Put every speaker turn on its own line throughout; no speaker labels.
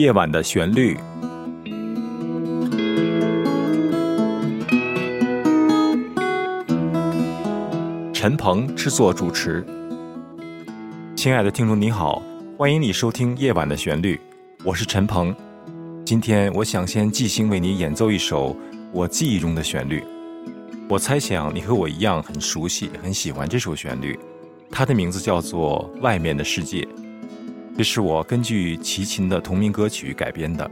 夜晚的旋律，陈鹏制作主持。亲爱的听众你好，欢迎你收听《夜晚的旋律》，我是陈鹏。今天我想先即兴为你演奏一首我记忆中的旋律。我猜想你和我一样很熟悉、很喜欢这首旋律，它的名字叫做《外面的世界》。这是我根据齐秦的同名歌曲改编的。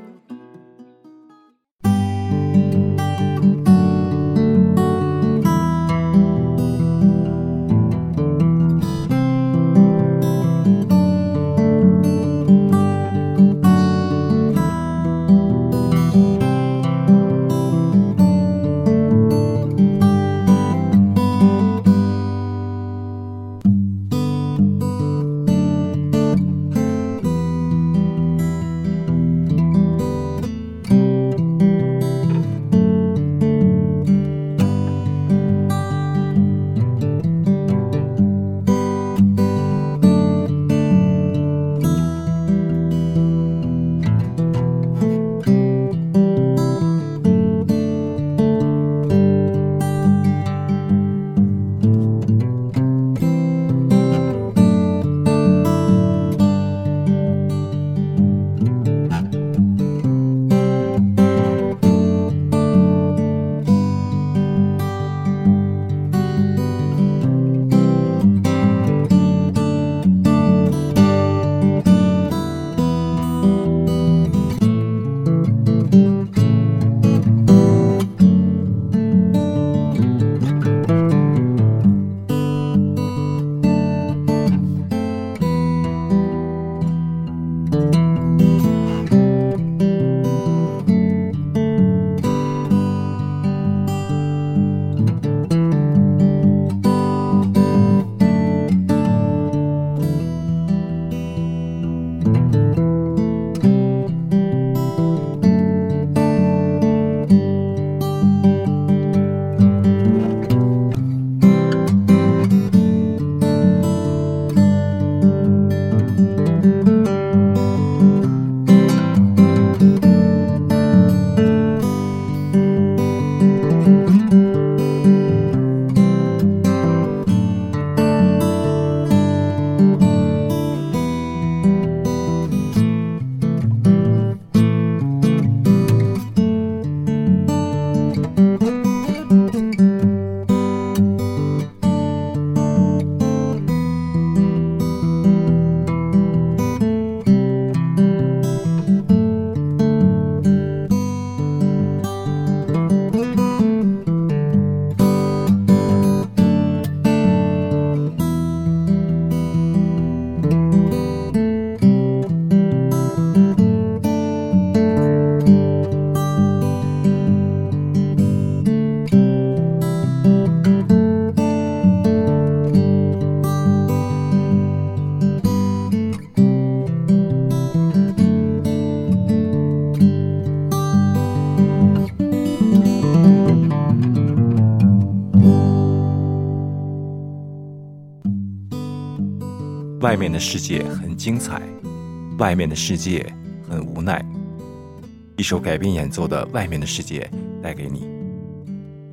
外面的世界很精彩，外面的世界很无奈。一首改编演奏的《外面的世界》带给你。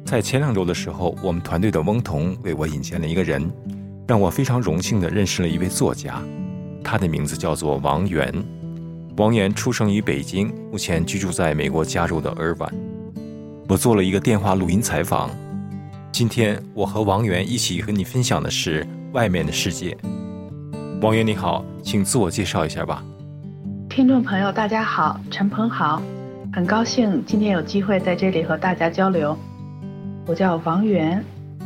在前两周的时候，我们团队的翁彤为我引荐了一个人，让我非常荣幸的认识了一位作家，他的名字叫做王源。王源出生于北京，目前居住在美国加州的尔湾。我做了一个电话录音采访。今天我和王源一起和你分享的是《外面的世界》。王源你好，请自我介绍一下吧。
听众朋友，大家好，陈鹏好，很高兴今天有机会在这里和大家交流。我叫王源，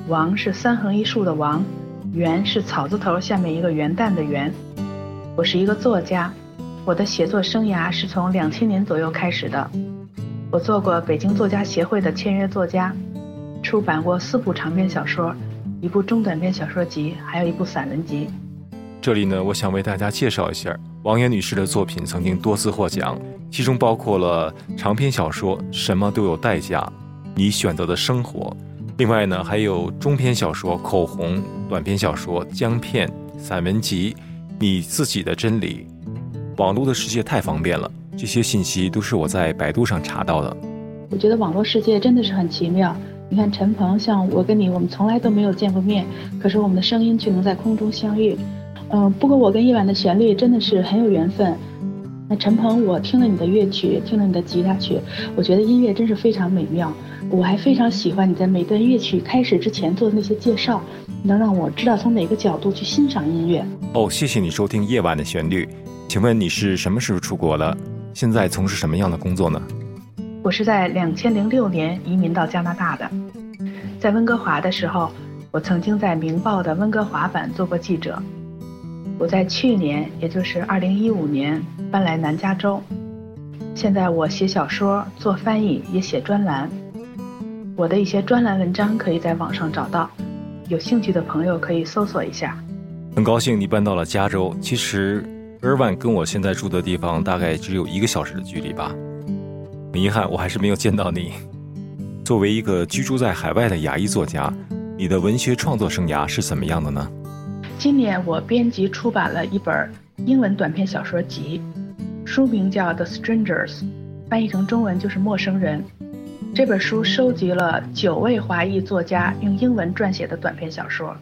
王是三横一竖的王，源是草字头下面一个元旦的元。我是一个作家，我的写作生涯是从两千年左右开始的。我做过北京作家协会的签约作家，出版过四部长篇小说，一部中短篇小说集，还有一部散文集。
这里呢，我想为大家介绍一下王岩女士的作品，曾经多次获奖，其中包括了长篇小说《什么都有代价》，你选择的生活；另外呢，还有中篇小说《口红》，短篇小说《姜片》，散文集《你自己的真理》。网络的世界太方便了，这些信息都是我在百度上查到的。
我觉得网络世界真的是很奇妙。你看，陈鹏，像我跟你，我们从来都没有见过面，可是我们的声音却能在空中相遇。嗯，不过我跟夜晚的旋律真的是很有缘分。那陈鹏，我听了你的乐曲，听了你的吉他曲，我觉得音乐真是非常美妙。我还非常喜欢你在每段乐曲开始之前做的那些介绍，能让我知道从哪个角度去欣赏音乐。
哦，谢谢你收听夜晚的旋律。请问你是什么时候出国的？现在从事什么样的工作呢？
我是在两千零六年移民到加拿大的，在温哥华的时候，我曾经在《明报》的温哥华版做过记者。我在去年，也就是二零一五年搬来南加州，现在我写小说、做翻译，也写专栏。我的一些专栏文章可以在网上找到，有兴趣的朋友可以搜索一下。
很高兴你搬到了加州，其实尔湾跟我现在住的地方大概只有一个小时的距离吧。很遗憾，我还是没有见到你。作为一个居住在海外的亚裔作家，你的文学创作生涯是怎么样的呢？
今年我编辑出版了一本英文短篇小说集，书名叫《The Strangers》，翻译成中文就是《陌生人》。这本书收集了九位华裔作家用英文撰写的短篇小说，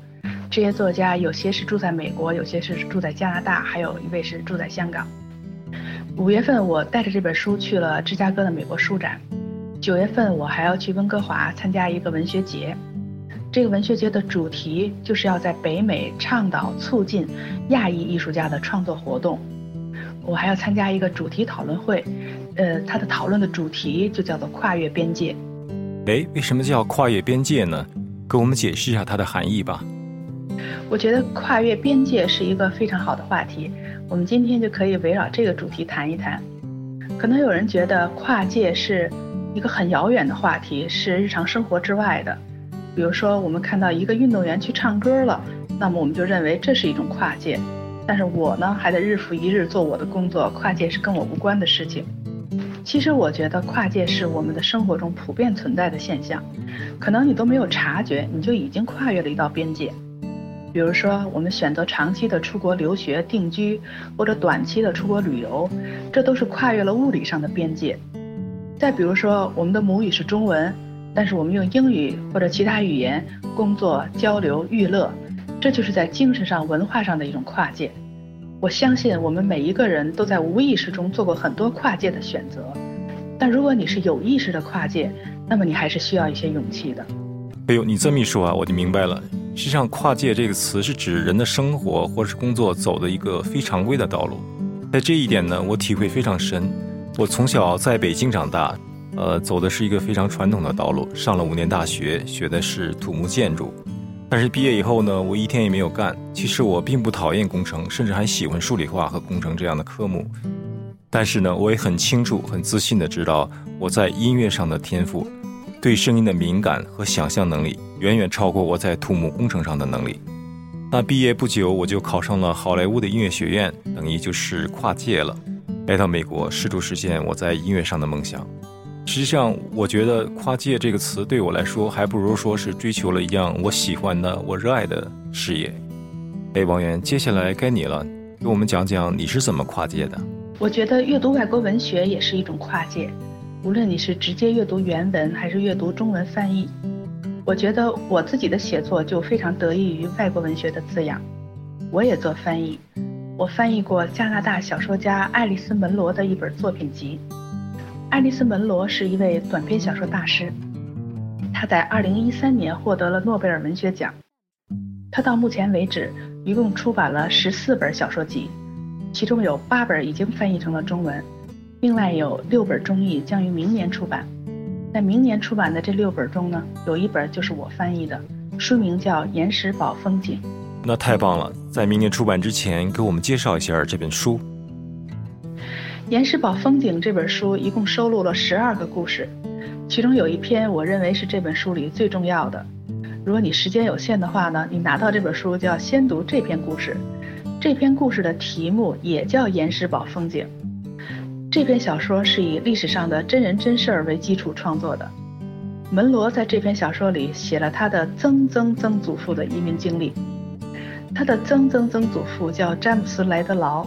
这些作家有些是住在美国，有些是住在加拿大，还有一位是住在香港。五月份，我带着这本书去了芝加哥的美国书展。九月份，我还要去温哥华参加一个文学节。这个文学节的主题就是要在北美倡导促进亚裔艺术家的创作活动。我还要参加一个主题讨论会，呃，它的讨论的主题就叫做跨越边界。
哎，为什么叫跨越边界呢？给我们解释一下它的含义吧。
我觉得跨越边界是一个非常好的话题。我们今天就可以围绕这个主题谈一谈。可能有人觉得跨界是一个很遥远的话题，是日常生活之外的。比如说，我们看到一个运动员去唱歌了，那么我们就认为这是一种跨界。但是我呢，还得日复一日做我的工作，跨界是跟我无关的事情。其实我觉得跨界是我们的生活中普遍存在的现象，可能你都没有察觉，你就已经跨越了一道边界。比如说，我们选择长期的出国留学定居，或者短期的出国旅游，这都是跨越了物理上的边界。再比如说，我们的母语是中文，但是我们用英语或者其他语言工作、交流、娱乐，这就是在精神上、文化上的一种跨界。我相信我们每一个人都在无意识中做过很多跨界的选择，但如果你是有意识的跨界，那么你还是需要一些勇气的。
哎呦，你这么一说啊，我就明白了。实际上，跨界这个词是指人的生活或是工作走的一个非常规的道路。在这一点呢，我体会非常深。我从小在北京长大，呃，走的是一个非常传统的道路，上了五年大学，学的是土木建筑。但是毕业以后呢，我一天也没有干。其实我并不讨厌工程，甚至还喜欢数理化和工程这样的科目。但是呢，我也很清楚、很自信的知道我在音乐上的天赋。对声音的敏感和想象能力远远超过我在土木工程上的能力。那毕业不久，我就考上了好莱坞的音乐学院，等于就是跨界了，来到美国，试图实现我在音乐上的梦想。实际上，我觉得“跨界”这个词对我来说，还不如说是追求了一样我喜欢的、我热爱的事业。哎，王源，接下来该你了，给我们讲讲你是怎么跨界的。
我觉得阅读外国文学也是一种跨界。无论你是直接阅读原文还是阅读中文翻译，我觉得我自己的写作就非常得益于外国文学的滋养。我也做翻译，我翻译过加拿大小说家爱丽丝·门罗的一本作品集。爱丽丝·门罗是一位短篇小说大师，她在2013年获得了诺贝尔文学奖。她到目前为止一共出版了十四本小说集，其中有八本已经翻译成了中文。另外有六本中译将于明年出版，在明年出版的这六本中呢，有一本就是我翻译的，书名叫《岩石堡风景》。
那太棒了！在明年出版之前，给我们介绍一下这本书。
《岩石堡风景》这本书一共收录了十二个故事，其中有一篇我认为是这本书里最重要的。如果你时间有限的话呢，你拿到这本书就要先读这篇故事。这篇故事的题目也叫《岩石堡风景》。这篇小说是以历史上的真人真事儿为基础创作的。门罗在这篇小说里写了他的曾曾曾祖父的移民经历。他的曾曾曾祖父叫詹姆斯·莱德劳，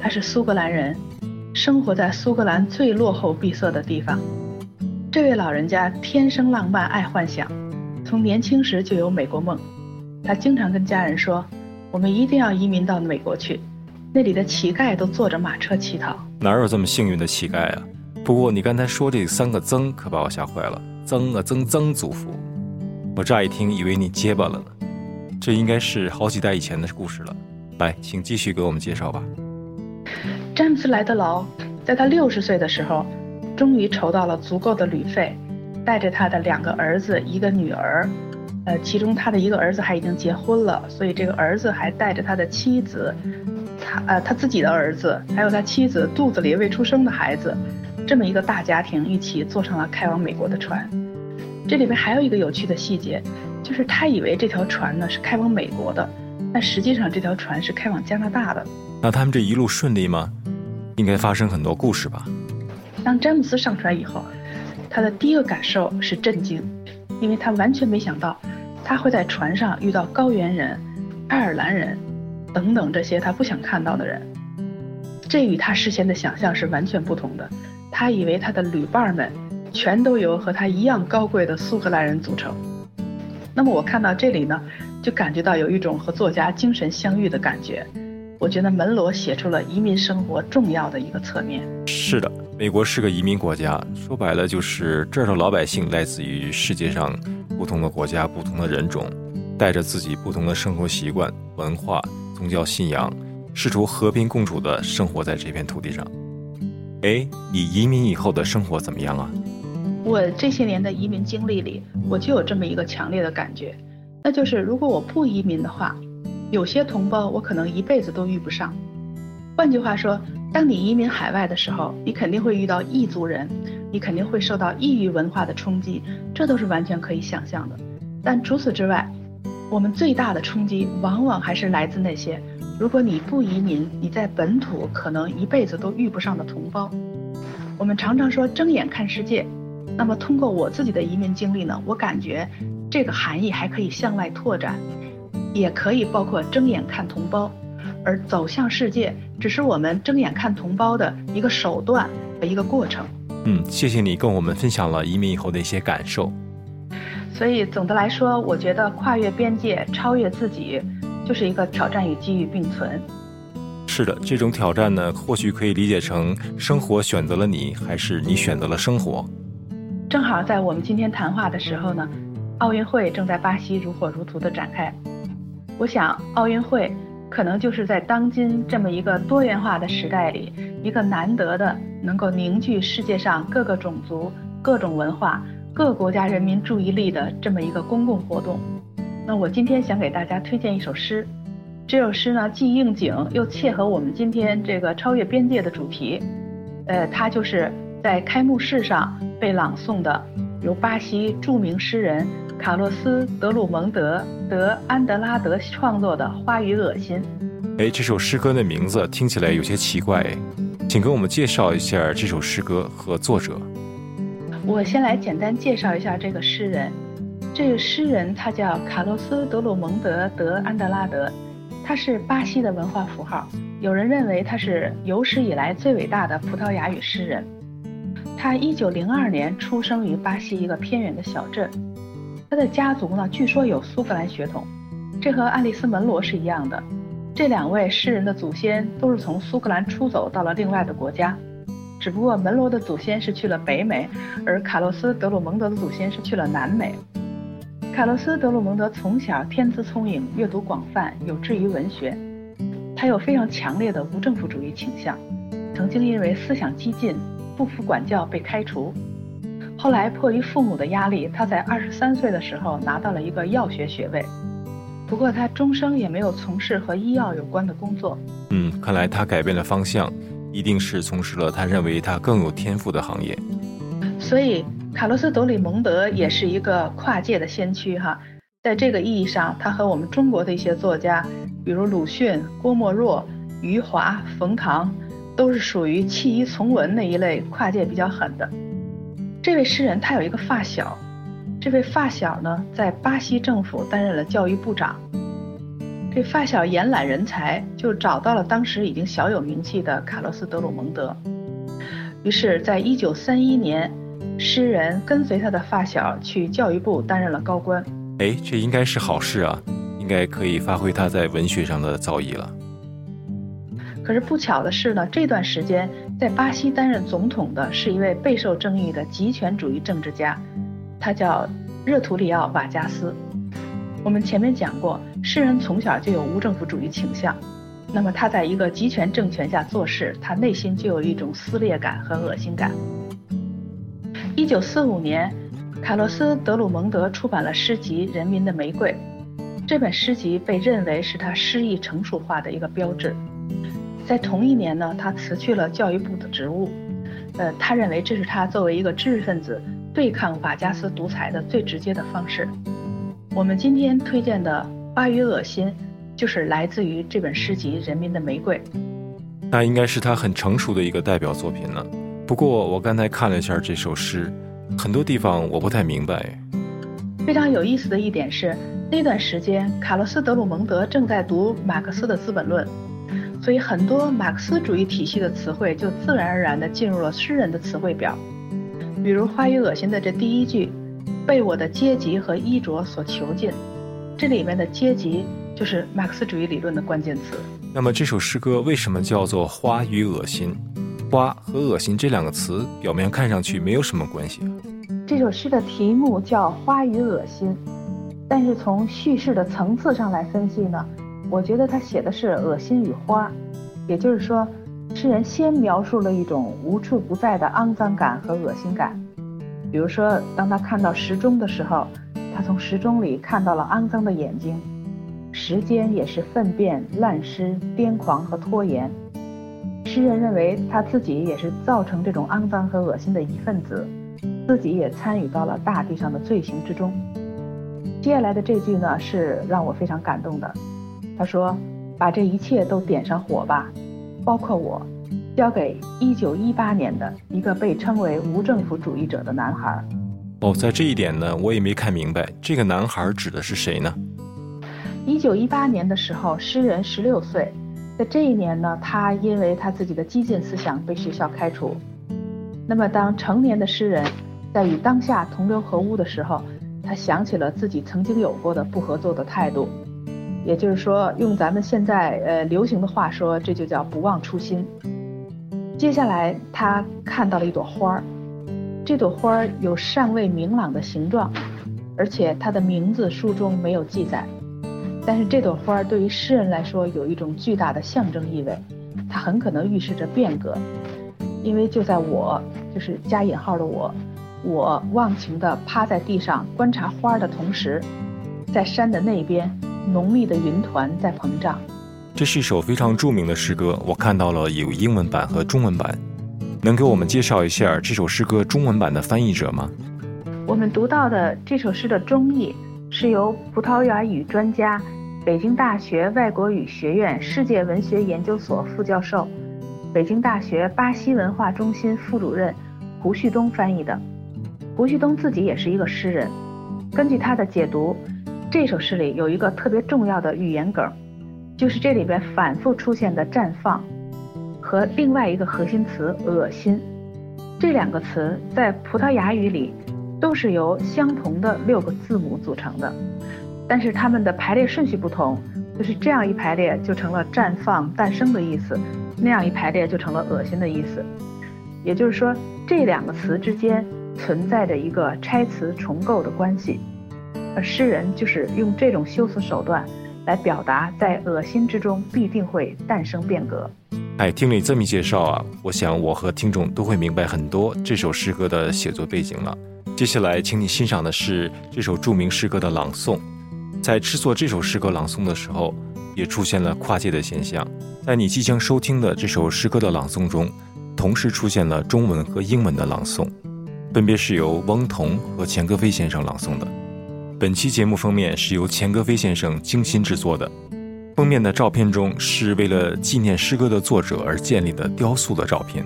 他是苏格兰人，生活在苏格兰最落后闭塞的地方。这位老人家天生浪漫，爱幻想，从年轻时就有美国梦。他经常跟家人说：“我们一定要移民到美国去，那里的乞丐都坐着马车乞讨。”
哪有这么幸运的乞丐啊？不过你刚才说这三个曾可把我吓坏了，曾啊曾曾祖父，我乍一听以为你结巴了呢。这应该是好几代以前的故事了。来，请继续给我们介绍吧。
詹姆斯莱德劳在他六十岁的时候。终于筹到了足够的旅费，带着他的两个儿子、一个女儿，呃，其中他的一个儿子还已经结婚了，所以这个儿子还带着他的妻子，他呃他自己的儿子，还有他妻子肚子里未出生的孩子，这么一个大家庭一起坐上了开往美国的船。这里面还有一个有趣的细节，就是他以为这条船呢是开往美国的，但实际上这条船是开往加拿大的。
那他们这一路顺利吗？应该发生很多故事吧？
当詹姆斯上船以后，他的第一个感受是震惊，因为他完全没想到，他会在船上遇到高原人、爱尔兰人等等这些他不想看到的人。这与他事先的想象是完全不同的。他以为他的旅伴们全都由和他一样高贵的苏格兰人组成。那么我看到这里呢，就感觉到有一种和作家精神相遇的感觉。我觉得门罗写出了移民生活重要的一个侧面。
是的。美国是个移民国家，说白了就是这儿的老百姓来自于世界上不同的国家、不同的人种，带着自己不同的生活习惯、文化、宗教信仰，试图和平共处的生活在这片土地上。哎，你移民以后的生活怎么样啊？
我这些年的移民经历里，我就有这么一个强烈的感觉，那就是如果我不移民的话，有些同胞我可能一辈子都遇不上。换句话说。当你移民海外的时候，你肯定会遇到异族人，你肯定会受到异域文化的冲击，这都是完全可以想象的。但除此之外，我们最大的冲击往往还是来自那些，如果你不移民，你在本土可能一辈子都遇不上的同胞。我们常常说睁眼看世界，那么通过我自己的移民经历呢，我感觉这个含义还可以向外拓展，也可以包括睁眼看同胞。而走向世界，只是我们睁眼看同胞的一个手段和一个过程。
嗯，谢谢你跟我们分享了移民以后的一些感受。
所以总的来说，我觉得跨越边界、超越自己，就是一个挑战与机遇并存。
是的，这种挑战呢，或许可以理解成生活选择了你，还是你选择了生活。
正好在我们今天谈话的时候呢，奥运会正在巴西如火如荼的展开。我想，奥运会。可能就是在当今这么一个多元化的时代里，一个难得的能够凝聚世界上各个种族、各种文化、各国家人民注意力的这么一个公共活动。那我今天想给大家推荐一首诗，这首诗呢既应景又切合我们今天这个超越边界的主题。呃，它就是在开幕式上被朗诵的，由巴西著名诗人。卡洛斯·德鲁蒙德·德安德拉德创作的《花与恶心》。
哎，这首诗歌的名字听起来有些奇怪，请给我们介绍一下这首诗歌和作者。
我先来简单介绍一下这个诗人。这个诗人他叫卡洛斯·德鲁蒙德·德安德拉德，他是巴西的文化符号。有人认为他是有史以来最伟大的葡萄牙语诗人。他1902年出生于巴西一个偏远的小镇。他的家族呢，据说有苏格兰血统，这和爱丽丝·门罗是一样的。这两位诗人的祖先都是从苏格兰出走到了另外的国家，只不过门罗的祖先是去了北美，而卡洛斯·德鲁蒙德的祖先是去了南美。卡洛斯·德鲁蒙德从小天资聪颖，阅读广泛，有志于文学。他有非常强烈的无政府主义倾向，曾经因为思想激进、不服管教被开除。后来迫于父母的压力，他在二十三岁的时候拿到了一个药学学位。不过他终生也没有从事和医药有关的工作。
嗯，看来他改变了方向，一定是从事了他认为他更有天赋的行业。
所以卡洛斯·德里蒙德也是一个跨界的先驱哈。在这个意义上，他和我们中国的一些作家，比如鲁迅、郭沫若、余华、冯唐，都是属于弃医从文那一类跨界比较狠的。这位诗人他有一个发小，这位发小呢在巴西政府担任了教育部长。这发小延揽人才，就找到了当时已经小有名气的卡洛斯·德鲁蒙德。于是，在一九三一年，诗人跟随他的发小去教育部担任了高官。
哎，这应该是好事啊，应该可以发挥他在文学上的造诣了。
可是不巧的是呢，这段时间在巴西担任总统的是一位备受争议的极权主义政治家，他叫热图里奥·瓦加斯。我们前面讲过，诗人从小就有无政府主义倾向。那么他在一个集权政权下做事，他内心就有一种撕裂感和恶心感。一九四五年，卡洛斯·德鲁蒙德出版了诗集《人民的玫瑰》，这本诗集被认为是他诗意成熟化的一个标志。在同一年呢，他辞去了教育部的职务，呃，他认为这是他作为一个知识分子对抗法加斯独裁的最直接的方式。我们今天推荐的《巴与恶心》。就是来自于这本诗集《人民的玫瑰》，
那应该是他很成熟的一个代表作品了。不过我刚才看了一下这首诗，很多地方我不太明白。
非常有意思的一点是，那段时间卡洛斯·德鲁蒙德正在读马克思的《资本论》，所以很多马克思主义体系的词汇就自然而然地进入了诗人的词汇表。比如《花与恶心》的这第一句：“被我的阶级和衣着所囚禁”，这里面的阶级。就是马克思主义理论的关键词。
那么这首诗歌为什么叫做《花与恶心》？花和恶心这两个词表面看上去没有什么关系。
这首诗的题目叫《花与恶心》，但是从叙事的层次上来分析呢，我觉得他写的是恶心与花，也就是说，诗人先描述了一种无处不在的肮脏感和恶心感。比如说，当他看到时钟的时候，他从时钟里看到了肮脏的眼睛。时间也是粪便、烂尸、癫狂和拖延。诗人认为他自己也是造成这种肮脏和恶心的一份子，自己也参与到了大地上的罪行之中。接下来的这句呢，是让我非常感动的。他说：“把这一切都点上火吧，包括我，交给1918年的一个被称为无政府主义者的男孩。”
哦，在这一点呢，我也没看明白，这个男孩指的是谁呢？
一九一八年的时候，诗人十六岁，在这一年呢，他因为他自己的激进思想被学校开除。那么，当成年的诗人，在与当下同流合污的时候，他想起了自己曾经有过的不合作的态度，也就是说，用咱们现在呃流行的话说，这就叫不忘初心。接下来，他看到了一朵花儿，这朵花儿有尚未明朗的形状，而且它的名字书中没有记载。但是这朵花儿对于诗人来说有一种巨大的象征意味，它很可能预示着变革，因为就在我，就是加引号的我，我忘情地趴在地上观察花儿的同时，在山的那边，浓密的云团在膨胀。
这是一首非常著名的诗歌，我看到了有英文版和中文版，能给我们介绍一下这首诗歌中文版的翻译者吗？
我们读到的这首诗的中译。是由葡萄牙语专家、北京大学外国语学院世界文学研究所副教授、北京大学巴西文化中心副主任胡旭东翻译的。胡旭东自己也是一个诗人，根据他的解读，这首诗里有一个特别重要的语言梗，就是这里边反复出现的“绽放”和另外一个核心词“恶心”，这两个词在葡萄牙语里。都是由相同的六个字母组成的，但是它们的排列顺序不同，就是这样一排列就成了绽放、诞生的意思，那样一排列就成了恶心的意思。也就是说，这两个词之间存在着一个拆词重构的关系，而诗人就是用这种修辞手段来表达，在恶心之中必定会诞生变革。
哎，听你这么一介绍啊，我想我和听众都会明白很多这首诗歌的写作背景了。接下来，请你欣赏的是这首著名诗歌的朗诵。在制作这首诗歌朗诵的时候，也出现了跨界的现象。在你即将收听的这首诗歌的朗诵中，同时出现了中文和英文的朗诵，分别是由翁同和钱歌飞先生朗诵的。本期节目封面是由钱歌飞先生精心制作的，封面的照片中是为了纪念诗歌的作者而建立的雕塑的照片。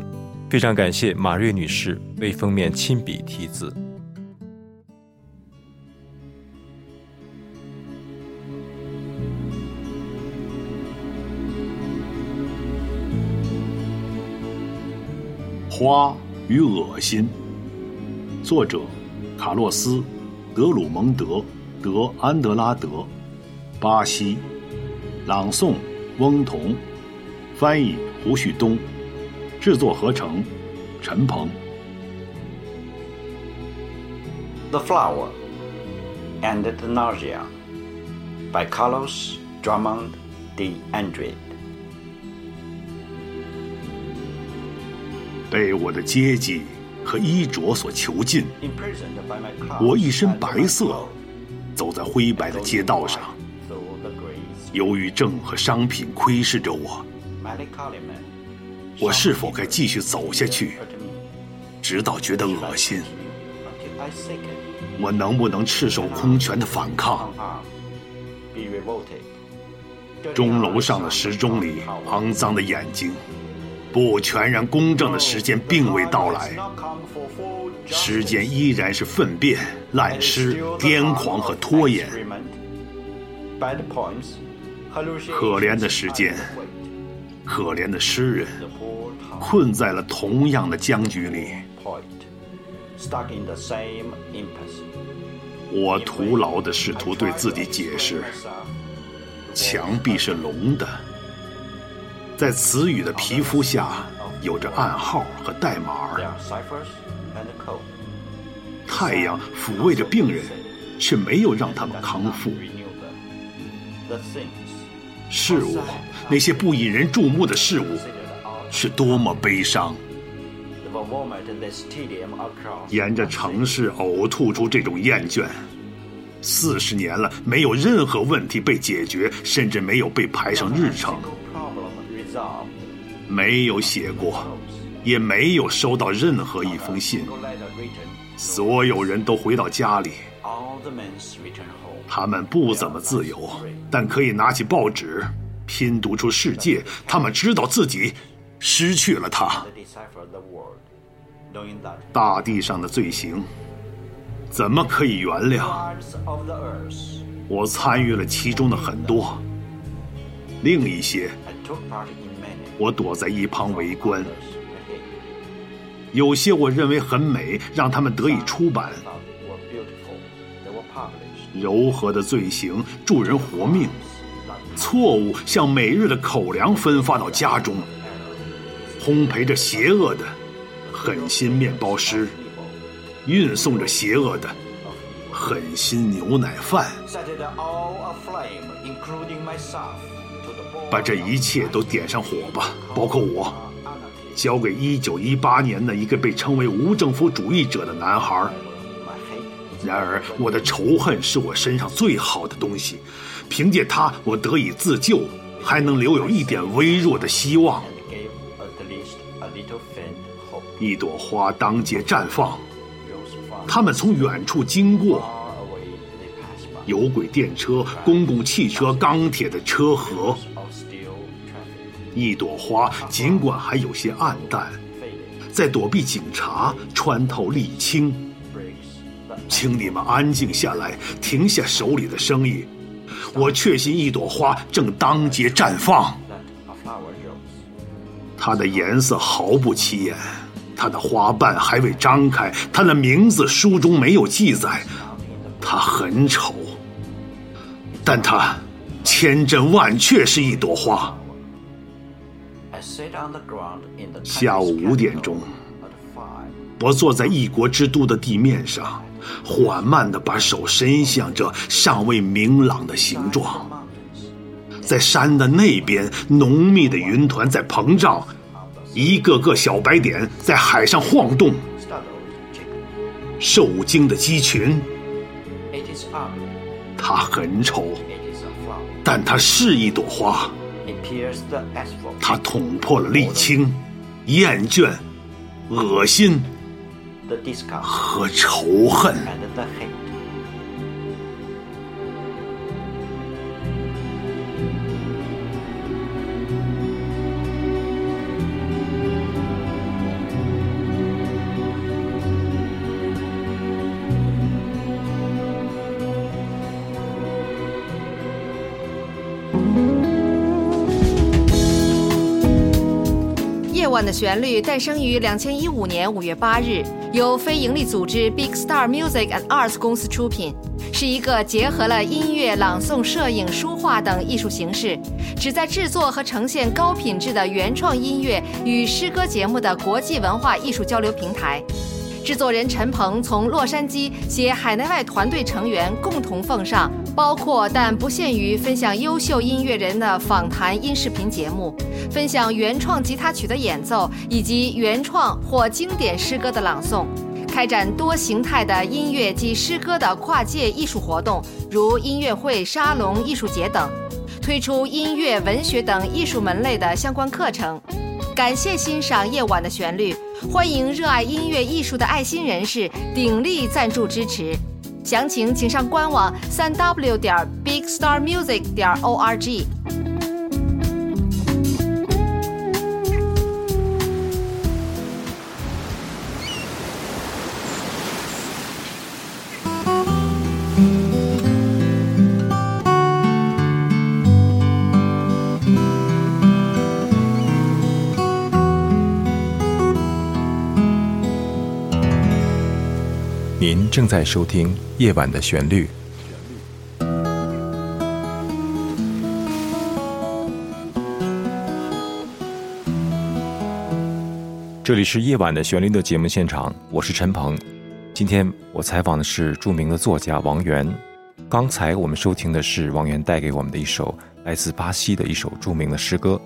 非常感谢马瑞女士为封面亲笔题字。
花与恶心。作者：卡洛斯·德鲁蒙德·德安德拉德，巴西。朗诵：翁同，翻译：胡旭东，制作合成：陈鹏。
The Flower and the Nausea by Carlos Drummond de Andrade。
被我的阶级和衣着所囚禁，我一身白色，走在灰白的街道上。忧郁症和商品窥视着我，我是否该继续走下去，直到觉得恶心？我能不能赤手空拳的反抗？钟楼上的时钟里，肮脏的眼睛，不全然公正的时间并未到来，时间依然是粪便、烂尸、癫狂和拖延。可怜的时间，可怜的诗人，困在了同样的僵局里。我徒劳地试图对自己解释：墙壁是龙的，在词语的皮肤下有着暗号和代码。太阳抚慰着病人，却没有让他们康复。事物，那些不引人注目的事物，是多么悲伤！沿着城市呕吐出这种厌倦。四十年了，没有任何问题被解决，甚至没有被排上日程。没有写过，也没有收到任何一封信。所有人都回到家里。他们不怎么自由，但可以拿起报纸，拼读出世界。他们知道自己失去了它。大地上的罪行，怎么可以原谅？我参与了其中的很多，另一些，我躲在一旁围观。有些我认为很美，让他们得以出版。柔和的罪行助人活命，错误像每日的口粮分发到家中，烘焙着邪恶的狠心面包师，运送着邪恶的狠心牛奶饭，把这一切都点上火吧，包括我，交给一九一八年的一个被称为无政府主义者的男孩。然而，我的仇恨是我身上最好的东西，凭借它，我得以自救，还能留有一点微弱的希望。一朵花当街绽放，他们从远处经过，有轨电车、公共汽车、钢铁的车河。一朵花尽管还有些暗淡，在躲避警察，穿透沥青。请你们安静下来，停下手里的生意。我确信一朵花正当街绽放，它的颜色毫不起眼，它的花瓣还未张开，它的名字书中没有记载，它很丑，但它千真万确是一朵花。下午五点钟，我坐在异国之都的地面上。缓慢地把手伸向这尚未明朗的形状，在山的那边，浓密的云团在膨胀，一个个小白点在海上晃动。受惊的鸡群，它很丑，但它是一朵花。它捅破了沥青，厌倦，恶心。和仇恨。
的旋律诞生于两千一五年五月八日，由非营利组织 Big Star Music and Arts 公司出品，是一个结合了音乐、朗诵、摄影、书画等艺术形式，旨在制作和呈现高品质的原创音乐与诗歌节目的国际文化艺术交流平台。制作人陈鹏从洛杉矶携海内外团队成员共同奉上，包括但不限于分享优秀音乐人的访谈音视频节目，分享原创吉他曲的演奏以及原创或经典诗歌的朗诵，开展多形态的音乐及诗歌的跨界艺术活动，如音乐会、沙龙、艺术节等，推出音乐、文学等艺术门类的相关课程。感谢欣赏夜晚的旋律，欢迎热爱音乐艺术的爱心人士鼎力赞助支持。详情请上官网三 w 点 bigstarmusic 点 org。
您正在收听《夜晚的旋律》。这里是《夜晚的旋律》的节目现场，我是陈鹏。今天我采访的是著名的作家王源。刚才我们收听的是王源带给我们的一首来自巴西的一首著名的诗歌，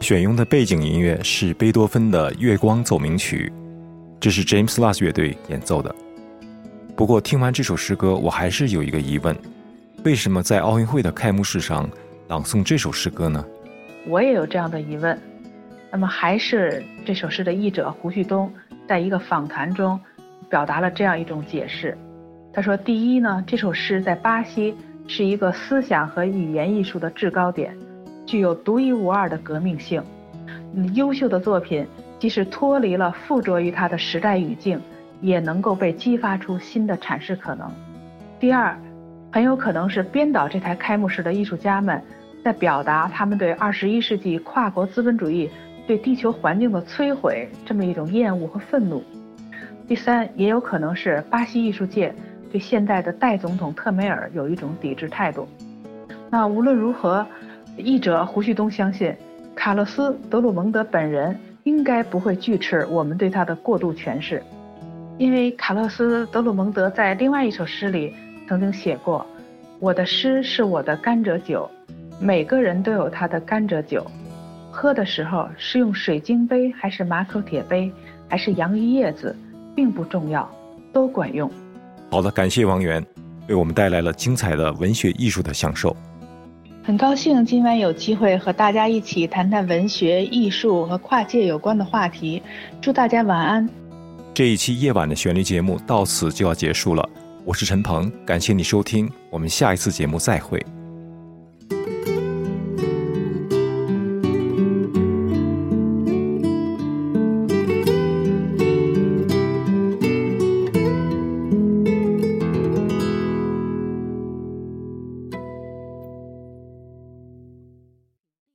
选用的背景音乐是贝多芬的《月光奏鸣曲》，这是 James Last 乐队演奏的。不过听完这首诗歌，我还是有一个疑问：为什么在奥运会的开幕式上朗诵这首诗歌呢？
我也有这样的疑问。那么，还是这首诗的译者胡旭东在一个访谈中表达了这样一种解释。他说：“第一呢，这首诗在巴西是一个思想和语言艺术的制高点，具有独一无二的革命性。优秀的作品即使脱离了附着于它的时代语境。”也能够被激发出新的阐释可能。第二，很有可能是编导这台开幕式的艺术家们在表达他们对二十一世纪跨国资本主义对地球环境的摧毁这么一种厌恶和愤怒。第三，也有可能是巴西艺术界对现代的代总统特梅尔有一种抵制态度。那无论如何，译者胡旭东相信，卡洛斯·德鲁蒙德本人应该不会拒斥我们对他的过度诠释。因为卡洛斯·德鲁蒙德在另外一首诗里曾经写过：“我的诗是我的甘蔗酒，每个人都有他的甘蔗酒。喝的时候是用水晶杯还是马口铁杯，还是洋芋叶子，并不重要，都管用。”
好的，感谢王源，为我们带来了精彩的文学艺术的享受。
很高兴今晚有机会和大家一起谈谈文学艺术和跨界有关的话题。祝大家晚安。
这一期夜晚的旋律节目到此就要结束了，我是陈鹏，感谢你收听，我们下一次节目再会。